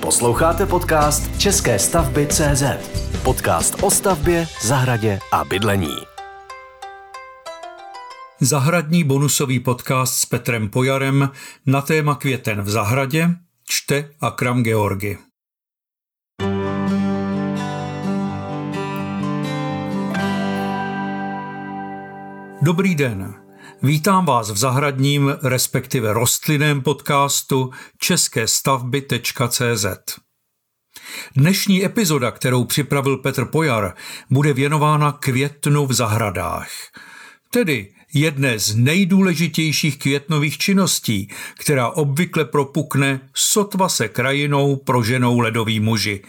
Posloucháte podcast České stavby CZ. Podcast o stavbě, zahradě a bydlení. Zahradní bonusový podcast s Petrem Pojarem na téma květen v zahradě čte Akram Georgi. Dobrý den. Vítám vás v zahradním, respektive rostlinném podcastu české stavby.cz. Dnešní epizoda, kterou připravil Petr Pojar, bude věnována květnu v zahradách. Tedy jedné z nejdůležitějších květnových činností, která obvykle propukne sotva se krajinou proženou ledový muži.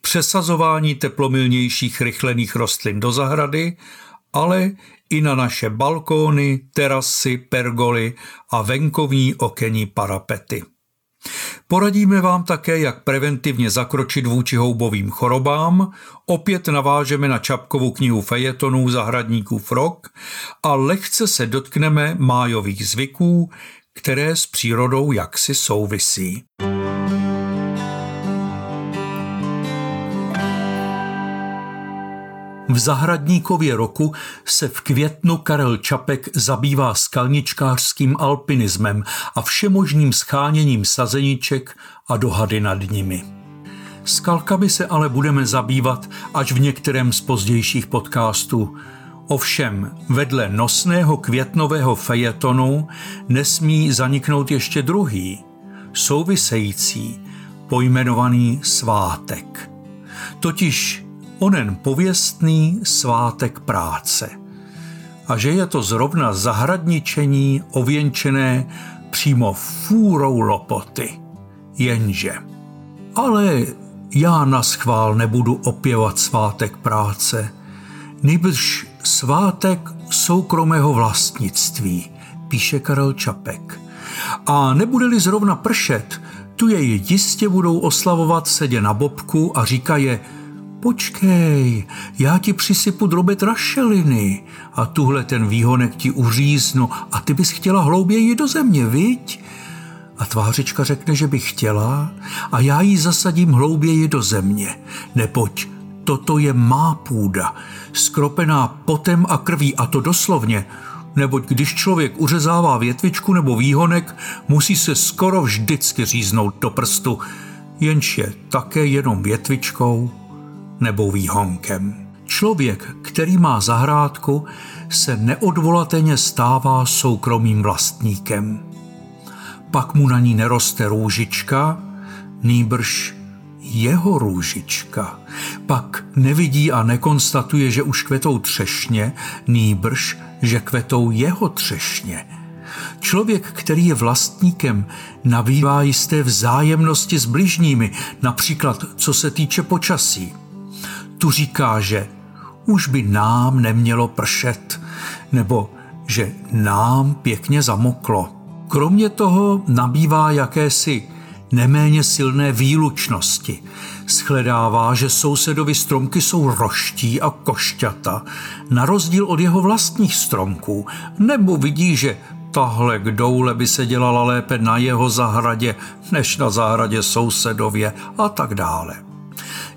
Přesazování teplomilnějších rychlených rostlin do zahrady, ale i na naše balkóny, terasy, pergoly a venkovní okenní parapety. Poradíme vám také, jak preventivně zakročit vůči houbovým chorobám, opět navážeme na Čapkovu knihu fejetonů zahradníků Frog a lehce se dotkneme májových zvyků, které s přírodou jaksi souvisí. V zahradníkově roku se v květnu Karel Čapek zabývá skalničkářským alpinismem a všemožným scháněním sazeniček a dohady nad nimi. Skalkami se ale budeme zabývat až v některém z pozdějších podcastů. Ovšem, vedle nosného květnového fejetonu nesmí zaniknout ještě druhý, související, pojmenovaný svátek. Totiž onen pověstný svátek práce. A že je to zrovna zahradničení ověnčené přímo fůrou lopoty. Jenže. Ale já na schvál nebudu opěvat svátek práce, nejbrž svátek soukromého vlastnictví, píše Karel Čapek. A nebude-li zrovna pršet, tu jej jistě budou oslavovat sedě na bobku a říkaje – počkej, já ti přisypu drobet rašeliny a tuhle ten výhonek ti uříznu a ty bys chtěla hlouběji do země, viď? A tvářička řekne, že by chtěla a já ji zasadím hlouběji do země, neboť toto je má půda, skropená potem a krví a to doslovně, neboť když člověk uřezává větvičku nebo výhonek, musí se skoro vždycky říznout do prstu, jenž je také jenom větvičkou nebo výhonkem. Člověk, který má zahrádku, se neodvolatelně stává soukromým vlastníkem. Pak mu na ní neroste růžička, nýbrž jeho růžička. Pak nevidí a nekonstatuje, že už kvetou třešně, nýbrž, že kvetou jeho třešně. Člověk, který je vlastníkem, nabývá jisté vzájemnosti s bližními, například co se týče počasí tu říká, že už by nám nemělo pršet, nebo že nám pěkně zamoklo. Kromě toho nabývá jakési neméně silné výlučnosti. Shledává, že sousedovi stromky jsou roští a košťata, na rozdíl od jeho vlastních stromků, nebo vidí, že tahle kdoule by se dělala lépe na jeho zahradě, než na zahradě sousedově a tak dále.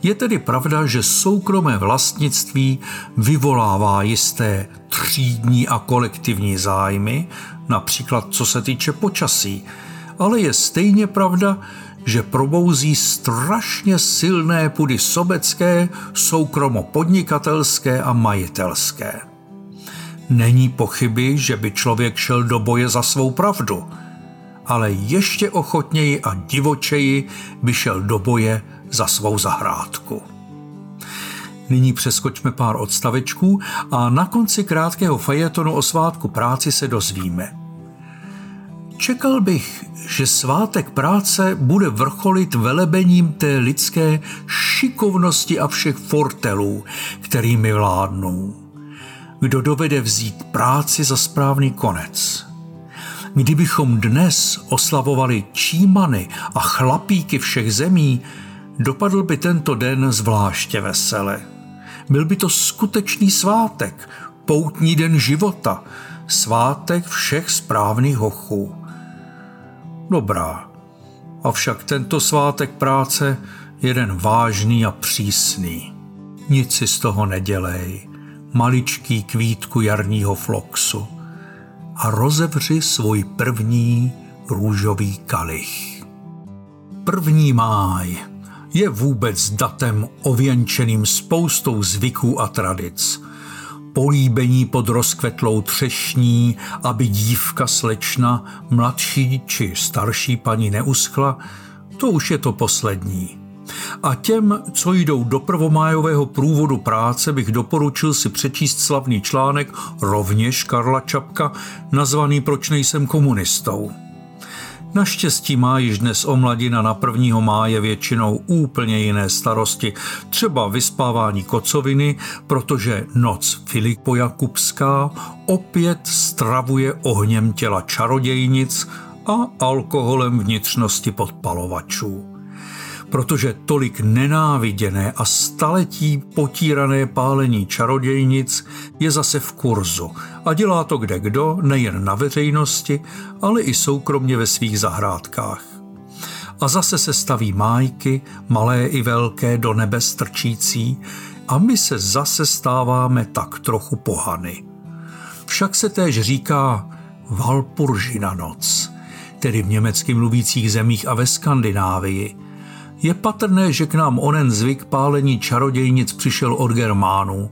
Je tedy pravda, že soukromé vlastnictví vyvolává jisté třídní a kolektivní zájmy, například co se týče počasí, ale je stejně pravda, že probouzí strašně silné pudy sobecké, soukromo-podnikatelské a majitelské. Není pochyby, že by člověk šel do boje za svou pravdu, ale ještě ochotněji a divočeji by šel do boje za svou zahrádku. Nyní přeskočme pár odstavečků a na konci krátkého fajetonu o svátku práci se dozvíme. Čekal bych, že svátek práce bude vrcholit velebením té lidské šikovnosti a všech fortelů, kterými vládnou. Kdo dovede vzít práci za správný konec – Kdybychom dnes oslavovali čímany a chlapíky všech zemí, dopadl by tento den zvláště vesele. Byl by to skutečný svátek, poutní den života, svátek všech správných hochů. Dobrá, Avšak tento svátek práce je jeden vážný a přísný. Nic si z toho nedělej, maličký kvítku jarního floxu a rozevři svůj první růžový kalich. První máj je vůbec datem ověnčeným spoustou zvyků a tradic. Políbení pod rozkvetlou třešní, aby dívka slečna, mladší či starší paní neuschla, to už je to poslední. A těm, co jdou do prvomájového průvodu práce, bych doporučil si přečíst slavný článek rovněž Karla Čapka, nazvaný Proč nejsem komunistou. Naštěstí má již dnes omladina na 1. máje většinou úplně jiné starosti, třeba vyspávání kocoviny, protože noc Filipo Jakubská opět stravuje ohněm těla čarodějnic a alkoholem vnitřnosti podpalovačů protože tolik nenáviděné a staletí potírané pálení čarodějnic je zase v kurzu a dělá to kde kdo, nejen na veřejnosti, ale i soukromně ve svých zahrádkách. A zase se staví májky, malé i velké, do nebe strčící, a my se zase stáváme tak trochu pohany. Však se též říká Valpuržina noc, tedy v německy mluvících zemích a ve Skandinávii – je patrné, že k nám onen zvyk pálení čarodějnic přišel od Germánů,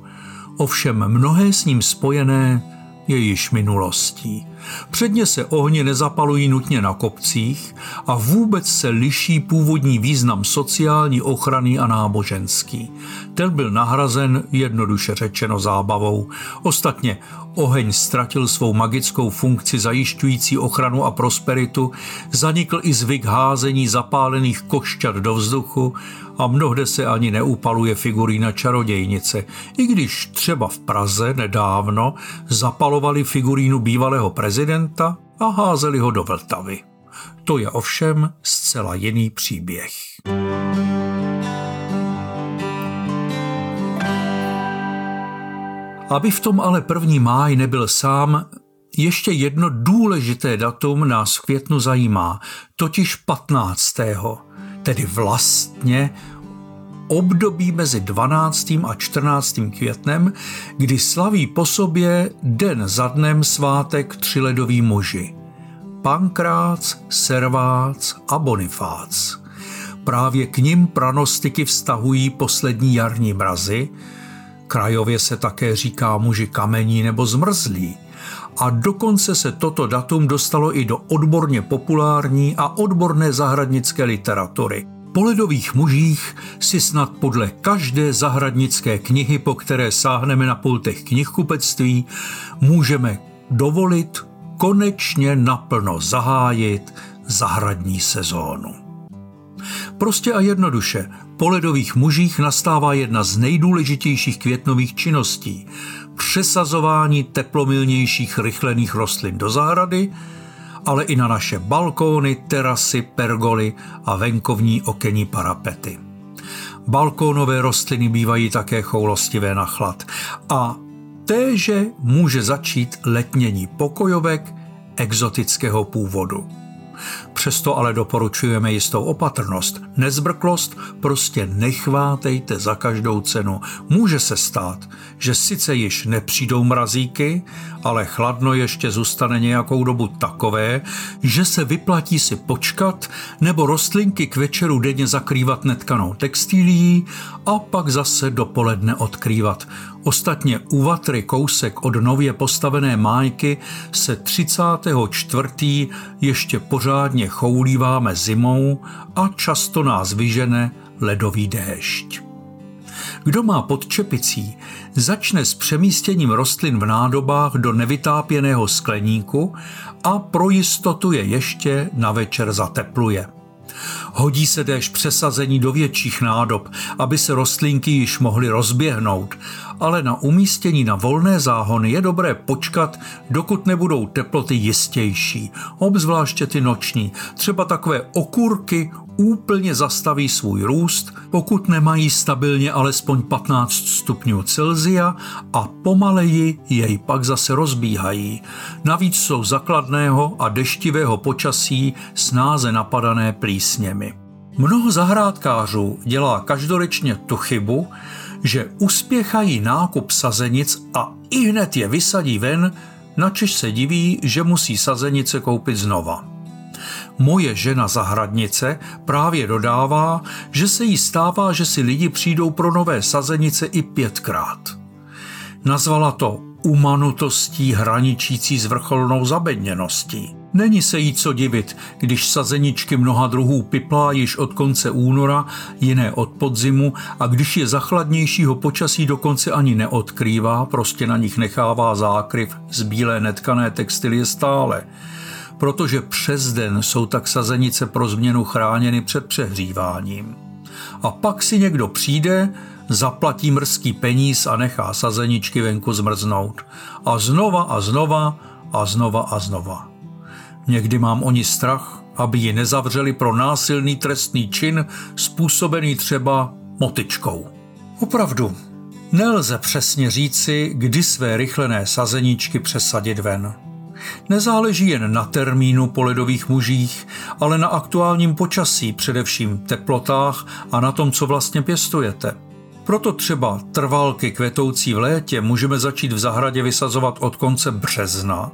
ovšem mnohé s ním spojené je již minulostí. Předně se ohně nezapalují nutně na kopcích a vůbec se liší původní význam sociální ochrany a náboženský. Ten byl nahrazen jednoduše řečeno zábavou. Ostatně oheň ztratil svou magickou funkci zajišťující ochranu a prosperitu, zanikl i zvyk házení zapálených košťat do vzduchu a mnohde se ani neupaluje figurína čarodějnice, i když třeba v Praze nedávno zapalovali figurínu bývalého prezidenta a házeli ho do Vltavy. To je ovšem zcela jiný příběh. Aby v tom ale první máj nebyl sám, ještě jedno důležité datum nás v květnu zajímá, totiž 15 tedy vlastně období mezi 12. a 14. květnem, kdy slaví po sobě den za dnem svátek tři ledoví muži. Pankrác, Servác a Bonifác. Právě k nim pranostiky vztahují poslední jarní mrazy, krajově se také říká muži kamení nebo zmrzlí, a dokonce se toto datum dostalo i do odborně populární a odborné zahradnické literatury. Po ledových mužích si snad podle každé zahradnické knihy, po které sáhneme na pultech knihkupectví, můžeme dovolit konečně naplno zahájit zahradní sezónu. Prostě a jednoduše, po ledových mužích nastává jedna z nejdůležitějších květnových činností – přesazování teplomilnějších rychlených rostlin do zahrady, ale i na naše balkóny, terasy, pergoly a venkovní okenní parapety. Balkónové rostliny bývají také choulostivé na chlad a téže může začít letnění pokojovek exotického původu. Přesto ale doporučujeme jistou opatrnost. Nezbrklost prostě nechvátejte za každou cenu. Může se stát, že sice již nepřijdou mrazíky, ale chladno ještě zůstane nějakou dobu takové, že se vyplatí si počkat nebo rostlinky k večeru denně zakrývat netkanou textílií a pak zase dopoledne odkrývat. Ostatně u vatry kousek od nově postavené májky se 34. ještě pořádně choulíváme zimou a často nás vyžene ledový déšť. Kdo má pod čepicí, začne s přemístěním rostlin v nádobách do nevytápěného skleníku a pro jistotu je ještě na večer zatepluje. Hodí se též přesazení do větších nádob, aby se rostlinky již mohly rozběhnout, ale na umístění na volné záhony je dobré počkat, dokud nebudou teploty jistější, obzvláště ty noční. Třeba takové okurky úplně zastaví svůj růst, pokud nemají stabilně alespoň 15 stupňů Celzia a pomaleji jej pak zase rozbíhají. Navíc jsou zakladného a deštivého počasí snáze napadané plísněmi. Mnoho zahrádkářů dělá každoročně tu chybu, že uspěchají nákup sazenic a i hned je vysadí ven, načež se diví, že musí sazenice koupit znova. Moje žena zahradnice právě dodává, že se jí stává, že si lidi přijdou pro nové sazenice i pětkrát. Nazvala to umanutostí hraničící s vrcholnou zabedněností. Není se jí co divit, když sazeničky mnoha druhů piplá již od konce února, jiné od podzimu a když je zachladnějšího počasí dokonce ani neodkrývá, prostě na nich nechává zákryv z bílé netkané textilie stále protože přes den jsou tak sazenice pro změnu chráněny před přehříváním. A pak si někdo přijde, zaplatí mrzký peníz a nechá sazeničky venku zmrznout. A znova a znova a znova a znova. Někdy mám oni strach, aby ji nezavřeli pro násilný trestný čin způsobený třeba motičkou. Opravdu, nelze přesně říci, kdy své rychlené sazeničky přesadit ven. Nezáleží jen na termínu po ledových mužích, ale na aktuálním počasí, především teplotách a na tom, co vlastně pěstujete. Proto třeba trvalky kvetoucí v létě můžeme začít v zahradě vysazovat od konce března.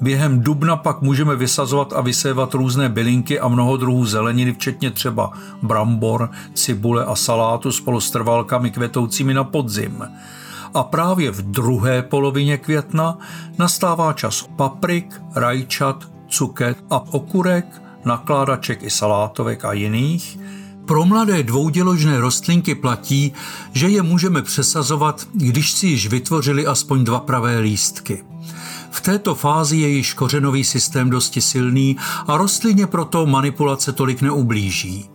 Během dubna pak můžeme vysazovat a vysévat různé bylinky a mnoho druhů zeleniny, včetně třeba brambor, cibule a salátu spolu s trvalkami kvetoucími na podzim a právě v druhé polovině května nastává čas paprik, rajčat, cuket a okurek, nakládaček i salátovek a jiných. Pro mladé dvouděložné rostlinky platí, že je můžeme přesazovat, když si již vytvořili aspoň dva pravé lístky. V této fázi je již kořenový systém dosti silný a rostlině proto manipulace tolik neublíží.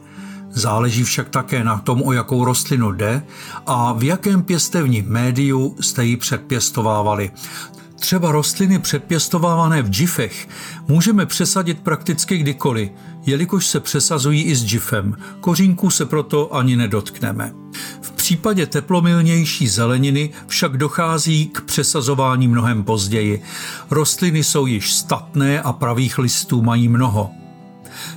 Záleží však také na tom, o jakou rostlinu jde a v jakém pěstevním médiu jste ji předpěstovávali. Třeba rostliny předpěstovávané v džifech můžeme přesadit prakticky kdykoliv, jelikož se přesazují i s džifem. Kořínku se proto ani nedotkneme. V případě teplomilnější zeleniny však dochází k přesazování mnohem později. Rostliny jsou již statné a pravých listů mají mnoho.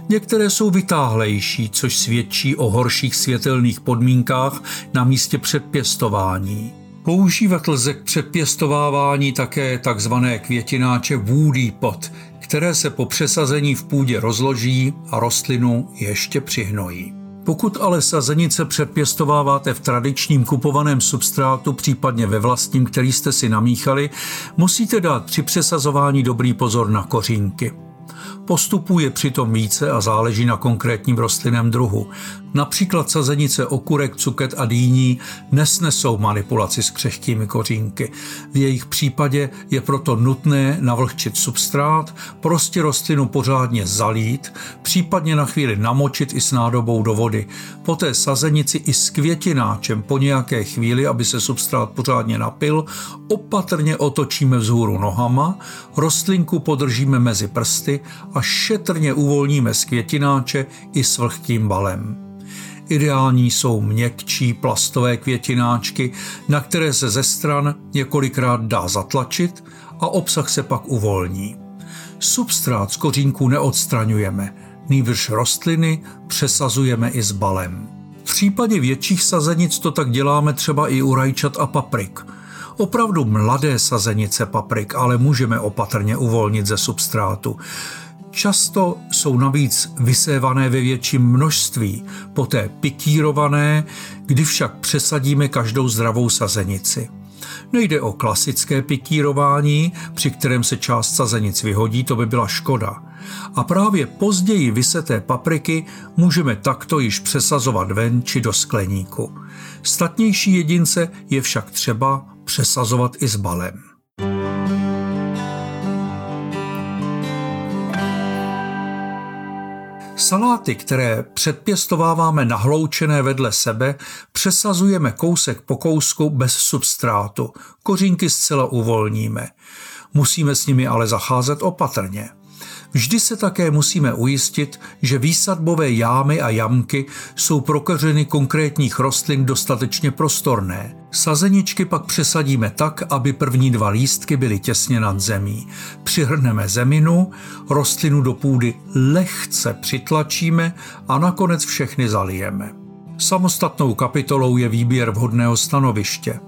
Některé jsou vytáhlejší, což svědčí o horších světelných podmínkách na místě předpěstování. Používat lze k předpěstovávání také tzv. květináče woody pot, které se po přesazení v půdě rozloží a rostlinu ještě přihnojí. Pokud ale sazenice předpěstováváte v tradičním kupovaném substrátu, případně ve vlastním, který jste si namíchali, musíte dát při přesazování dobrý pozor na kořínky. Postupů je přitom více a záleží na konkrétním rostlinném druhu. Například sazenice okurek, cuket a dýní nesnesou manipulaci s křehkými kořínky. V jejich případě je proto nutné navlhčit substrát, prostě rostlinu pořádně zalít, případně na chvíli namočit i s nádobou do vody. Poté sazenici i s květináčem po nějaké chvíli, aby se substrát pořádně napil, opatrně otočíme vzhůru nohama, rostlinku podržíme mezi prsty a šetrně uvolníme z květináče i s vlhkým balem. Ideální jsou měkčí plastové květináčky, na které se ze stran několikrát dá zatlačit a obsah se pak uvolní. Substrát z kořínku neodstraňujeme, nýbrž rostliny přesazujeme i s balem. V případě větších sazenic to tak děláme třeba i u rajčat a paprik. Opravdu mladé sazenice paprik ale můžeme opatrně uvolnit ze substrátu. Často jsou navíc vysévané ve větším množství, poté pikírované, kdy však přesadíme každou zdravou sazenici. Nejde o klasické pikírování, při kterém se část sazenic vyhodí, to by byla škoda. A právě později vyseté papriky můžeme takto již přesazovat ven či do skleníku. Statnější jedince je však třeba přesazovat i s balem. Saláty, které předpěstováváme nahloučené vedle sebe, přesazujeme kousek po kousku bez substrátu. Kořínky zcela uvolníme. Musíme s nimi ale zacházet opatrně. Vždy se také musíme ujistit, že výsadbové jámy a jamky jsou pro konkrétních rostlin dostatečně prostorné. Sazeničky pak přesadíme tak, aby první dva lístky byly těsně nad zemí. Přihrneme zeminu, rostlinu do půdy lehce přitlačíme a nakonec všechny zalijeme. Samostatnou kapitolou je výběr vhodného stanoviště.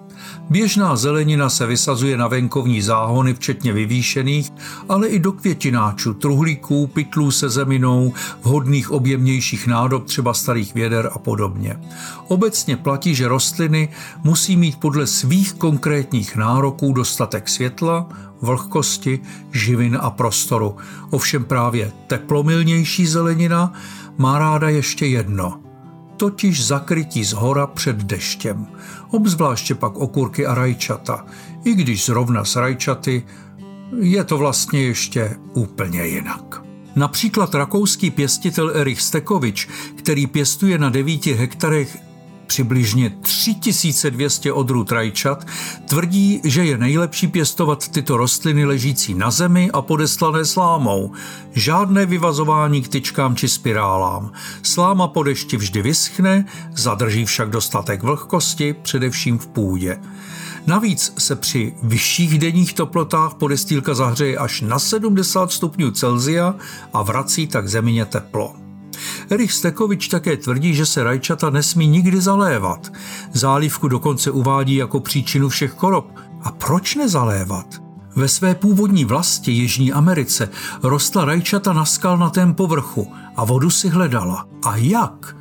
Běžná zelenina se vysazuje na venkovní záhony, včetně vyvýšených, ale i do květináčů, truhlíků, pytlů se zeminou, vhodných objemnějších nádob, třeba starých věder a podobně. Obecně platí, že rostliny musí mít podle svých konkrétních nároků dostatek světla, vlhkosti, živin a prostoru. Ovšem právě teplomilnější zelenina má ráda ještě jedno – totiž zakrytí z hora před deštěm, obzvláště pak okurky a rajčata, i když zrovna s rajčaty je to vlastně ještě úplně jinak. Například rakouský pěstitel Erich Stekovič, který pěstuje na 9 hektarech přibližně 3200 odrůd rajčat, tvrdí, že je nejlepší pěstovat tyto rostliny ležící na zemi a podeslané slámou. Žádné vyvazování k tyčkám či spirálám. Sláma po dešti vždy vyschne, zadrží však dostatek vlhkosti, především v půdě. Navíc se při vyšších denních teplotách podestýlka zahřeje až na 70 stupňů Celzia a vrací tak zemině teplo. Erich Stekovič také tvrdí, že se rajčata nesmí nikdy zalévat. Zálivku dokonce uvádí jako příčinu všech chorob. A proč nezalévat? Ve své původní vlasti Jižní Americe rostla rajčata na skalnatém povrchu a vodu si hledala. A jak?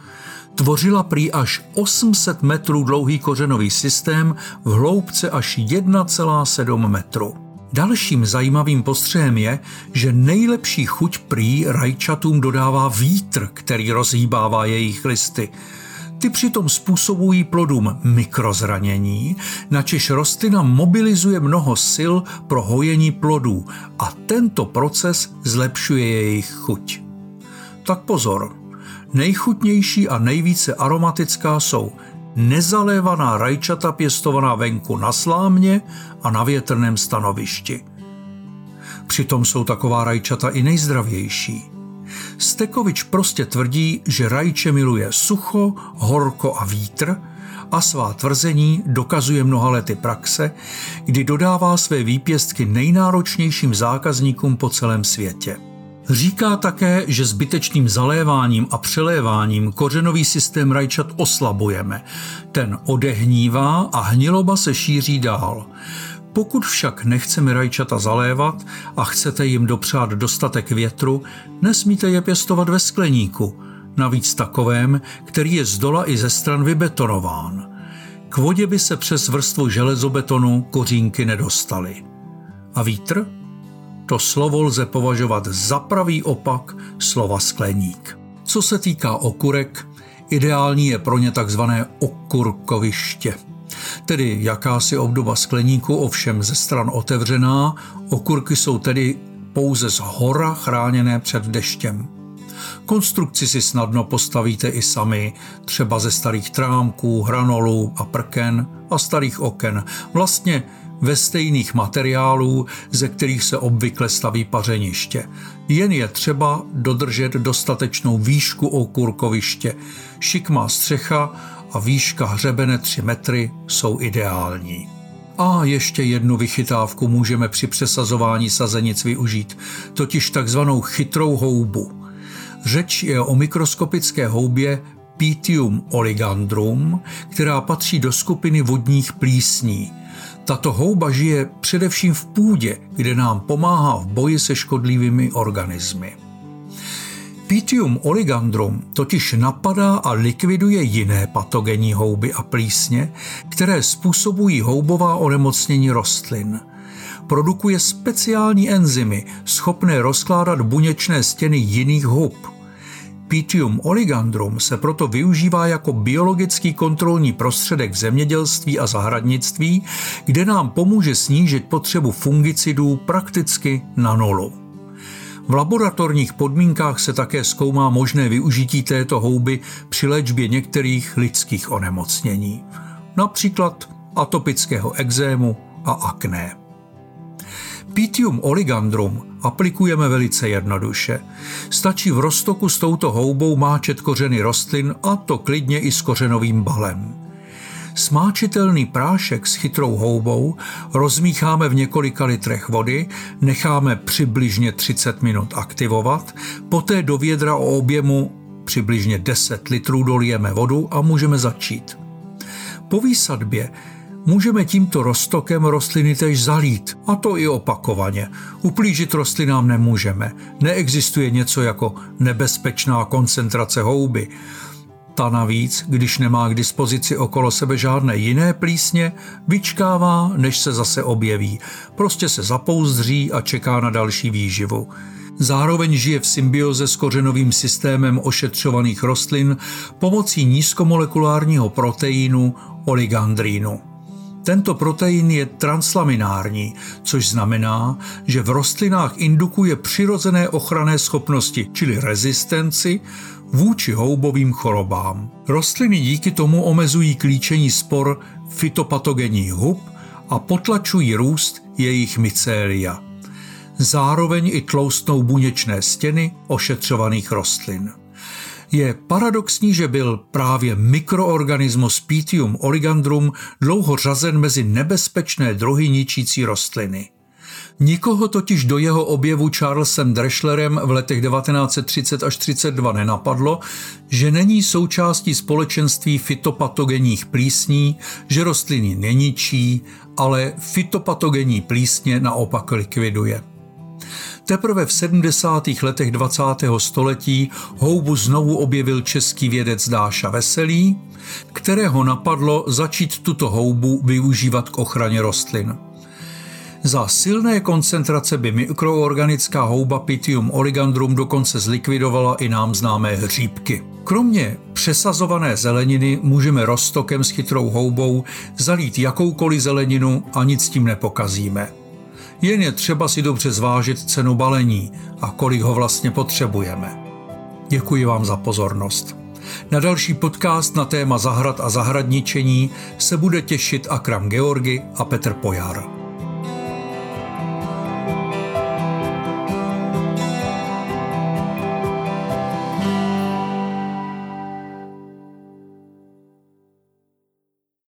Tvořila prý až 800 metrů dlouhý kořenový systém v hloubce až 1,7 metru. Dalším zajímavým postřehem je, že nejlepší chuť prý rajčatům dodává vítr, který rozhýbává jejich listy. Ty přitom způsobují plodům mikrozranění, načež rostlina mobilizuje mnoho sil pro hojení plodů a tento proces zlepšuje jejich chuť. Tak pozor, nejchutnější a nejvíce aromatická jsou nezalévaná rajčata pěstovaná venku na slámě a na větrném stanovišti. Přitom jsou taková rajčata i nejzdravější. Stekovič prostě tvrdí, že rajče miluje sucho, horko a vítr a svá tvrzení dokazuje mnoha lety praxe, kdy dodává své výpěstky nejnáročnějším zákazníkům po celém světě. Říká také, že zbytečným zaléváním a přeléváním kořenový systém rajčat oslabujeme. Ten odehnívá a hniloba se šíří dál. Pokud však nechceme rajčata zalévat a chcete jim dopřát dostatek větru, nesmíte je pěstovat ve skleníku, navíc takovém, který je z dola i ze stran vybetonován. K vodě by se přes vrstvu železobetonu kořínky nedostaly. A vítr? To slovo lze považovat za pravý opak slova skleník. Co se týká okurek, ideální je pro ně takzvané okurkoviště. Tedy jakási obdoba skleníku, ovšem ze stran otevřená, okurky jsou tedy pouze z hora chráněné před deštěm. Konstrukci si snadno postavíte i sami, třeba ze starých trámků, hranolů a prken a starých oken. Vlastně ve stejných materiálů, ze kterých se obvykle staví pařeniště. Jen je třeba dodržet dostatečnou výšku okurkoviště. Šikmá střecha a výška hřebene 3 metry jsou ideální. A ještě jednu vychytávku můžeme při přesazování sazenic využít, totiž takzvanou chytrou houbu. Řeč je o mikroskopické houbě Pythium oligandrum, která patří do skupiny vodních plísní – tato houba žije především v půdě, kde nám pomáhá v boji se škodlivými organismy. Pythium oligandrum totiž napadá a likviduje jiné patogenní houby a plísně, které způsobují houbová onemocnění rostlin. Produkuje speciální enzymy, schopné rozkládat buněčné stěny jiných hub – Pythium oligandrum se proto využívá jako biologický kontrolní prostředek v zemědělství a zahradnictví, kde nám pomůže snížit potřebu fungicidů prakticky na nulu. V laboratorních podmínkách se také zkoumá možné využití této houby při léčbě některých lidských onemocnění, například atopického exému a akné. Pitium oligandrum aplikujeme velice jednoduše. Stačí v roztoku s touto houbou máčet kořeny rostlin a to klidně i s kořenovým balem. Smáčitelný prášek s chytrou houbou rozmícháme v několika litrech vody, necháme přibližně 30 minut aktivovat, poté do vědra o objemu přibližně 10 litrů dolijeme vodu a můžeme začít. Po výsadbě můžeme tímto roztokem rostliny tež zalít, a to i opakovaně. Uplížit rostlinám nemůžeme. Neexistuje něco jako nebezpečná koncentrace houby. Ta navíc, když nemá k dispozici okolo sebe žádné jiné plísně, vyčkává, než se zase objeví. Prostě se zapouzdří a čeká na další výživu. Zároveň žije v symbioze s kořenovým systémem ošetřovaných rostlin pomocí nízkomolekulárního proteinu oligandrínu. Tento protein je translaminární, což znamená, že v rostlinách indukuje přirozené ochranné schopnosti, čili rezistenci vůči houbovým chorobám. Rostliny díky tomu omezují klíčení spor fytopatogenních hub a potlačují růst jejich mycélia. Zároveň i tloustnou buněčné stěny ošetřovaných rostlin. Je paradoxní, že byl právě mikroorganismus Pitium oligandrum dlouho řazen mezi nebezpečné druhy ničící rostliny. Nikoho totiž do jeho objevu Charlesem Dreschlerem v letech 1930 až 32 nenapadlo, že není součástí společenství fytopatogenních plísní, že rostliny neničí, ale fytopatogenní plísně naopak likviduje. Teprve v 70. letech 20. století houbu znovu objevil český vědec Dáša Veselý, kterého napadlo začít tuto houbu využívat k ochraně rostlin. Za silné koncentrace by mikroorganická houba Pitium oligandrum dokonce zlikvidovala i nám známé hříbky. Kromě přesazované zeleniny můžeme roztokem s chytrou houbou zalít jakoukoliv zeleninu a nic tím nepokazíme. Jen je třeba si dobře zvážit cenu balení a kolik ho vlastně potřebujeme. Děkuji vám za pozornost. Na další podcast na téma zahrad a zahradničení se bude těšit Akram Georgi a Petr Pojar.